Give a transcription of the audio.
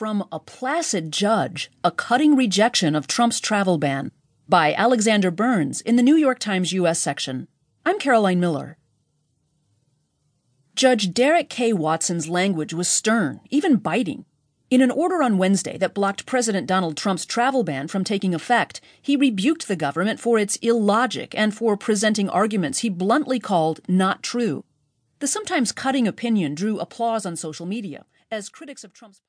From a Placid Judge A Cutting Rejection of Trump's Travel Ban by Alexander Burns in the New York Times U.S. section. I'm Caroline Miller. Judge Derrick K. Watson's language was stern, even biting. In an order on Wednesday that blocked President Donald Trump's travel ban from taking effect, he rebuked the government for its illogic and for presenting arguments he bluntly called not true. The sometimes cutting opinion drew applause on social media as critics of Trump's